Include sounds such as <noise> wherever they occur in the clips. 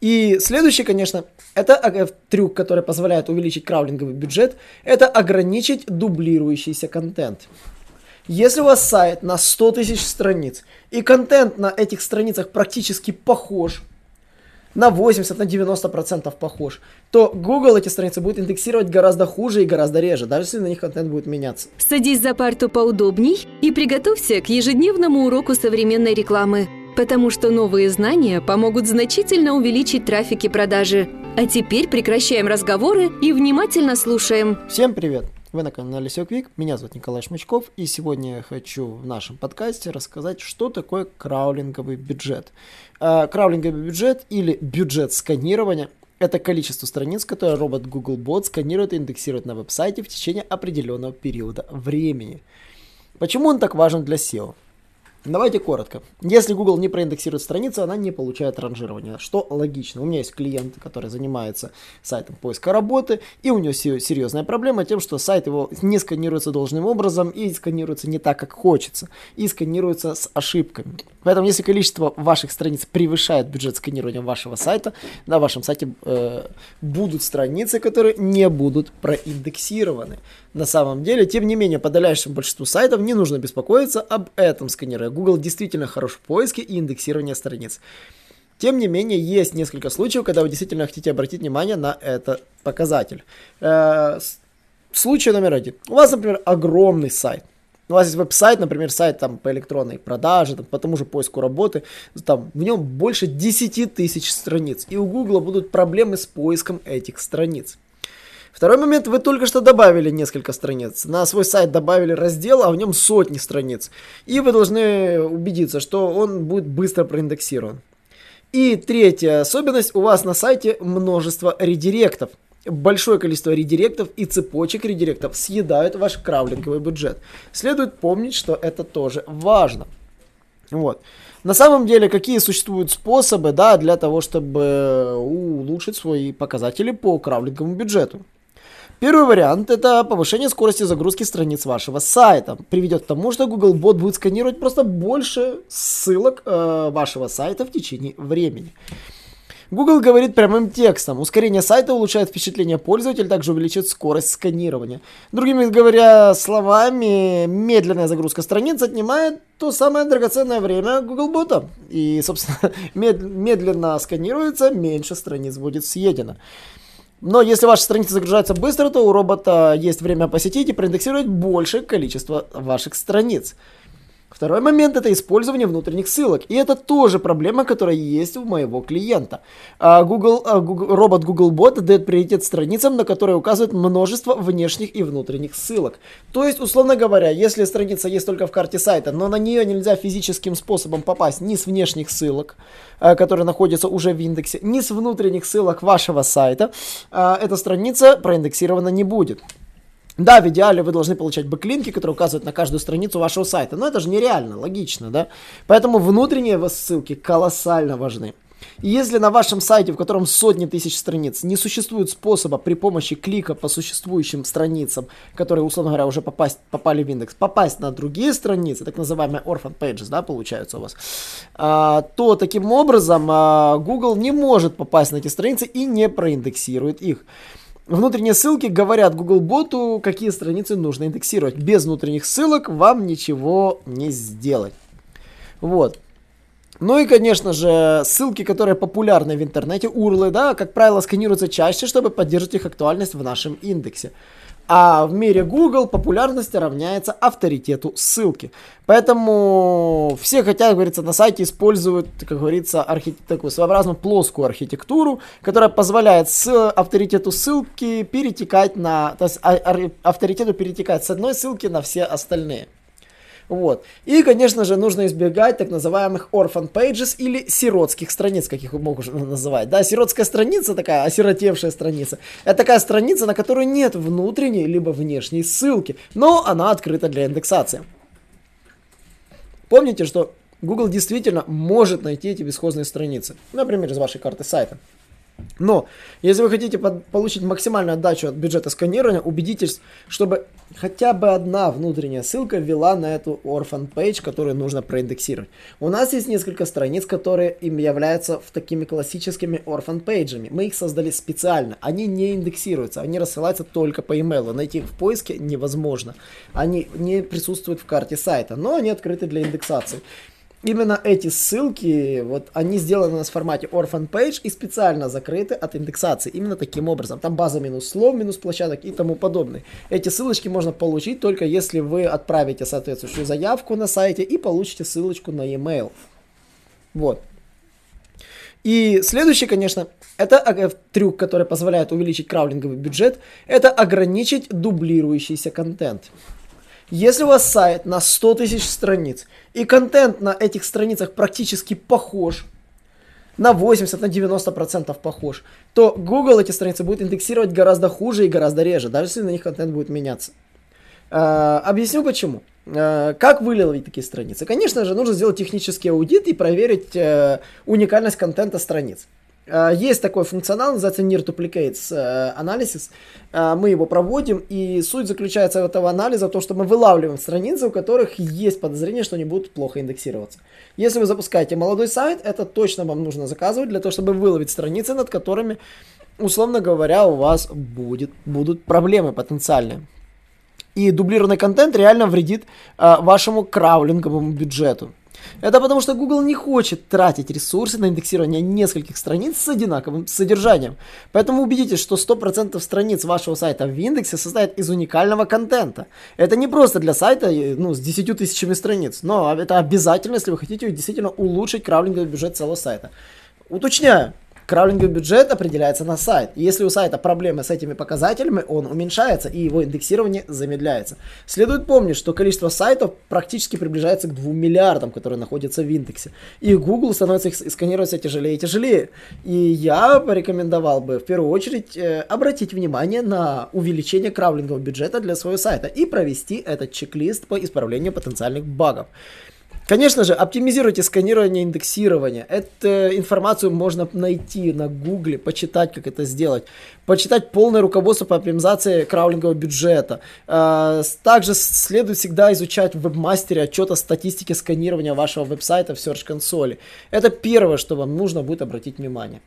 И следующий, конечно, это э, трюк, который позволяет увеличить краулинговый бюджет, это ограничить дублирующийся контент. Если у вас сайт на 100 тысяч страниц, и контент на этих страницах практически похож, на 80, на 90% похож, то Google эти страницы будет индексировать гораздо хуже и гораздо реже, даже если на них контент будет меняться. Садись за парту поудобней и приготовься к ежедневному уроку современной рекламы, потому что новые знания помогут значительно увеличить трафик и продажи. А теперь прекращаем разговоры и внимательно слушаем. Всем привет! Вы на канале SEO меня зовут Николай Шмычков, и сегодня я хочу в нашем подкасте рассказать, что такое краулинговый бюджет. Э, краулинговый бюджет или бюджет сканирования – это количество страниц, которые робот Googlebot сканирует и индексирует на веб-сайте в течение определенного периода времени. Почему он так важен для SEO? Давайте коротко. Если Google не проиндексирует страницу, она не получает ранжирования, что логично. У меня есть клиент, который занимается сайтом поиска работы, и у него серьезная проблема тем, что сайт его не сканируется должным образом и сканируется не так, как хочется, и сканируется с ошибками. Поэтому, если количество ваших страниц превышает бюджет сканирования вашего сайта, на вашем сайте э, будут страницы, которые не будут проиндексированы. На самом деле, тем не менее, подавляющему большинству сайтов не нужно беспокоиться об этом сканере. Google действительно хорош в поиске и индексировании страниц. Тем не менее, есть несколько случаев, когда вы действительно хотите обратить внимание на этот показатель. Э, случай номер один. У вас, например, огромный сайт у вас есть веб-сайт, например, сайт там по электронной продаже, там, по тому же поиску работы, там в нем больше 10 тысяч страниц, и у Google будут проблемы с поиском этих страниц. Второй момент, вы только что добавили несколько страниц. На свой сайт добавили раздел, а в нем сотни страниц. И вы должны убедиться, что он будет быстро проиндексирован. И третья особенность, у вас на сайте множество редиректов большое количество редиректов и цепочек редиректов съедают ваш краулинговый бюджет. Следует помнить, что это тоже важно. Вот. На самом деле, какие существуют способы, да, для того, чтобы улучшить свои показатели по краулинговому бюджету? Первый вариант – это повышение скорости загрузки страниц вашего сайта. Приведет к тому, что Googlebot будет сканировать просто больше ссылок э, вашего сайта в течение времени. Google говорит прямым текстом. Ускорение сайта улучшает впечатление пользователя, также увеличит скорость сканирования. Другими говоря словами, медленная загрузка страниц отнимает то самое драгоценное время Googlebot. И, собственно, <laughs> мед- медленно сканируется, меньше страниц будет съедено. Но если ваша страница загружается быстро, то у робота есть время посетить и проиндексировать большее количество ваших страниц. Второй момент это использование внутренних ссылок. И это тоже проблема, которая есть у моего клиента. А Google, а Google, робот Googlebot дает приоритет страницам, на которые указывает множество внешних и внутренних ссылок. То есть, условно говоря, если страница есть только в карте сайта, но на нее нельзя физическим способом попасть ни с внешних ссылок, а, которые находятся уже в индексе, ни с внутренних ссылок вашего сайта, эта страница проиндексирована не будет. Да, в идеале вы должны получать бэклинки, которые указывают на каждую страницу вашего сайта, но это же нереально, логично, да? Поэтому внутренние ссылки колоссально важны. И если на вашем сайте, в котором сотни тысяч страниц, не существует способа при помощи клика по существующим страницам, которые, условно говоря, уже попасть, попали в индекс, попасть на другие страницы, так называемые orphan pages, да, получаются у вас, а, то таким образом а, Google не может попасть на эти страницы и не проиндексирует их. Внутренние ссылки говорят Google боту, какие страницы нужно индексировать. Без внутренних ссылок вам ничего не сделать. Вот. Ну и, конечно же, ссылки, которые популярны в интернете, урлы, да, как правило, сканируются чаще, чтобы поддерживать их актуальность в нашем индексе. А в мире Google популярность равняется авторитету ссылки. Поэтому все хотят, как говорится, на сайте используют, как говорится, архи... такую своеобразную плоскую архитектуру, которая позволяет с авторитету ссылки перетекать на... То есть а, авторитету перетекать с одной ссылки на все остальные. Вот. И, конечно же, нужно избегать так называемых orphan pages или сиротских страниц, как их могут называть. Да, сиротская страница, такая осиротевшая страница, это такая страница, на которой нет внутренней либо внешней ссылки, но она открыта для индексации. Помните, что Google действительно может найти эти бесхозные страницы, например, из вашей карты сайта. Но, если вы хотите под, получить максимальную отдачу от бюджета сканирования, убедитесь, чтобы хотя бы одна внутренняя ссылка вела на эту orphan page, которую нужно проиндексировать. У нас есть несколько страниц, которые им являются в такими классическими orphan пейджами. Мы их создали специально. Они не индексируются, они рассылаются только по email. Найти их в поиске невозможно. Они не присутствуют в карте сайта, но они открыты для индексации именно эти ссылки, вот они сделаны у нас в формате orphan page и специально закрыты от индексации. Именно таким образом. Там база минус слов, минус площадок и тому подобное. Эти ссылочки можно получить только если вы отправите соответствующую заявку на сайте и получите ссылочку на e-mail. Вот. И следующий, конечно, это трюк, который позволяет увеличить краулинговый бюджет, это ограничить дублирующийся контент. Если у вас сайт на 100 тысяч страниц, и контент на этих страницах практически похож, на 80, на 90% похож, то Google эти страницы будет индексировать гораздо хуже и гораздо реже, даже если на них контент будет меняться. Э, объясню почему. Э, как выловить такие страницы? Конечно же, нужно сделать технический аудит и проверить э, уникальность контента страниц. Э, есть такой функционал, называется Near Duplicates э, Analysis. Э, мы его проводим, и суть заключается в этого анализа в том, что мы вылавливаем страницы, у которых есть подозрение, что они будут плохо индексироваться. Если вы запускаете молодой сайт, это точно вам нужно заказывать для того, чтобы выловить страницы, над которыми, условно говоря, у вас будет, будут проблемы потенциальные. И дублированный контент реально вредит э, вашему краулинговому бюджету. Это потому что Google не хочет тратить ресурсы на индексирование нескольких страниц с одинаковым содержанием. Поэтому убедитесь, что 100% страниц вашего сайта в индексе состоят из уникального контента. Это не просто для сайта ну, с 10 тысячами страниц, но это обязательно, если вы хотите действительно улучшить кравлинговый бюджет целого сайта. Уточняю, Краулинговый бюджет определяется на сайт. И если у сайта проблемы с этими показателями, он уменьшается и его индексирование замедляется. Следует помнить, что количество сайтов практически приближается к 2 миллиардам, которые находятся в индексе. И Google становится их сканировать все тяжелее и тяжелее. И я порекомендовал бы в первую очередь э, обратить внимание на увеличение краулингового бюджета для своего сайта и провести этот чек-лист по исправлению потенциальных багов. Конечно же, оптимизируйте сканирование индексирования. Эту информацию можно найти на гугле, почитать, как это сделать. Почитать полное руководство по оптимизации краулингового бюджета. А, также следует всегда изучать в вебмастере отчет о статистике сканирования вашего веб-сайта в Search консоли. Это первое, что вам нужно будет обратить внимание.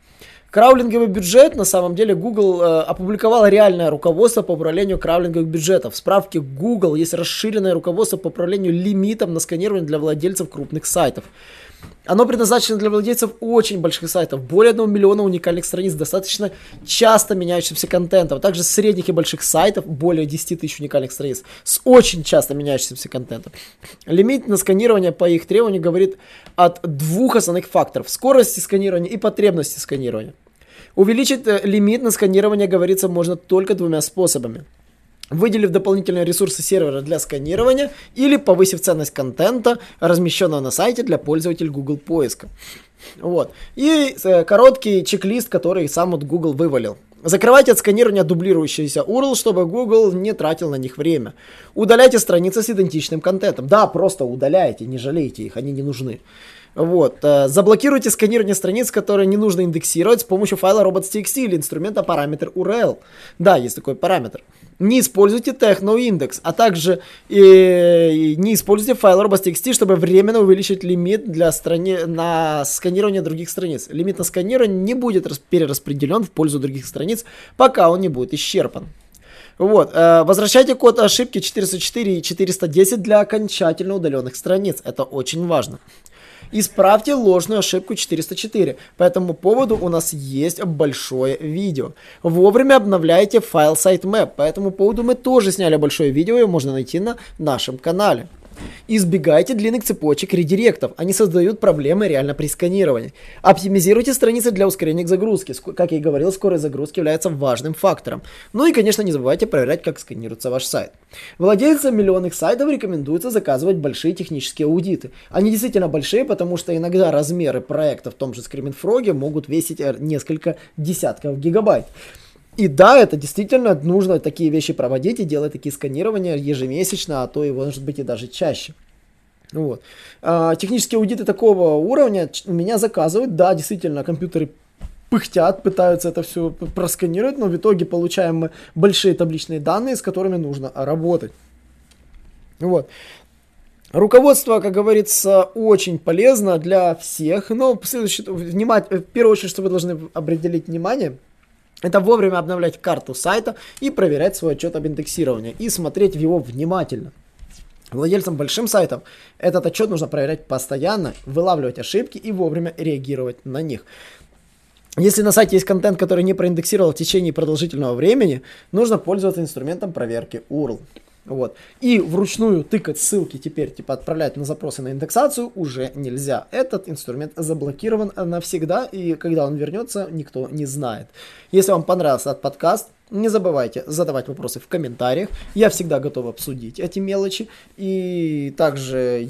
Краулинговый бюджет, на самом деле, Google э, опубликовал реальное руководство по управлению краулинговых бюджетов. В справке Google есть расширенное руководство по управлению лимитом на сканирование для владельцев крупных сайтов. Оно предназначено для владельцев очень больших сайтов, более 1 миллиона уникальных страниц, достаточно часто меняющимся контентом, а также средних и больших сайтов, более 10 тысяч уникальных страниц, с очень часто меняющимся контентом. Лимит на сканирование по их требованию говорит от двух основных факторов – скорости сканирования и потребности сканирования. Увеличить э, лимит на сканирование, говорится, можно только двумя способами. Выделив дополнительные ресурсы сервера для сканирования или повысив ценность контента, размещенного на сайте для пользователей Google поиска. Вот. И э, короткий чек-лист, который сам вот Google вывалил. Закрывайте от сканирования дублирующиеся URL, чтобы Google не тратил на них время. Удаляйте страницы с идентичным контентом. Да, просто удаляйте, не жалейте их, они не нужны. Вот. Э, заблокируйте сканирование страниц, которые не нужно индексировать с помощью файла robots.txt или инструмента параметр URL. Да, есть такой параметр. Не используйте TechnoIndex, а также и, не используйте файл robots.txt, чтобы временно увеличить лимит для страни... на сканирование других страниц. Лимит на сканирование не будет перераспределен в пользу других страниц, пока он не будет исчерпан. Вот, э, возвращайте код ошибки 404 и 410 для окончательно удаленных страниц. Это очень важно. Исправьте ложную ошибку 404. По этому поводу у нас есть большое видео. Вовремя обновляйте файл sitemap. По этому поводу мы тоже сняли большое видео, его можно найти на нашем канале. Избегайте длинных цепочек редиректов, они создают проблемы реально при сканировании. Оптимизируйте страницы для ускорения загрузки. Как я и говорил, скорость загрузки является важным фактором. Ну и, конечно, не забывайте проверять, как сканируется ваш сайт. Владельцам миллионных сайтов рекомендуется заказывать большие технические аудиты. Они действительно большие, потому что иногда размеры проекта в том же Screaming Frog могут весить э, несколько десятков гигабайт. И да, это действительно нужно такие вещи проводить и делать такие сканирования ежемесячно, а то и может быть и даже чаще. Вот. А, технические аудиты такого уровня меня заказывают. Да, действительно, компьютеры пыхтят, пытаются это все просканировать, но в итоге получаем мы большие табличные данные, с которыми нужно работать. Вот. Руководство, как говорится, очень полезно для всех, но в, следующий, внимать, в первую очередь, что вы должны определить внимание, это вовремя обновлять карту сайта и проверять свой отчет об индексировании и смотреть в его внимательно. Владельцам большим сайтов этот отчет нужно проверять постоянно, вылавливать ошибки и вовремя реагировать на них. Если на сайте есть контент, который не проиндексировал в течение продолжительного времени, нужно пользоваться инструментом проверки URL. Вот. И вручную тыкать ссылки теперь, типа отправлять на запросы на индексацию уже нельзя. Этот инструмент заблокирован навсегда, и когда он вернется, никто не знает. Если вам понравился этот подкаст, не забывайте задавать вопросы в комментариях. Я всегда готов обсудить эти мелочи. И также,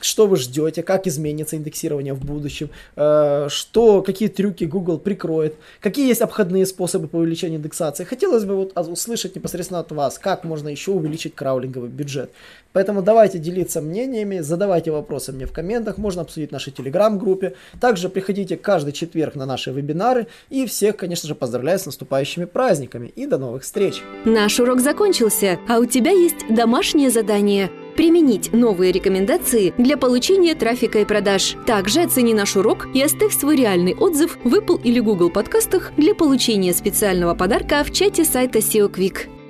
что вы ждете, как изменится индексирование в будущем, э, что, какие трюки Google прикроет, какие есть обходные способы по увеличению индексации. Хотелось бы вот услышать непосредственно от вас, как можно еще увеличить краулинговый бюджет. Поэтому давайте делиться мнениями, задавайте вопросы мне в комментах, можно обсудить в нашей телеграм-группе. Также приходите каждый четверг на наши вебинары. И всех, конечно же, поздравляю с наступающими праздниками и до новых встреч! Наш урок закончился, а у тебя есть домашнее задание – применить новые рекомендации для получения трафика и продаж. Также оцени наш урок и оставь свой реальный отзыв в Apple или Google подкастах для получения специального подарка в чате сайта SEO Quick.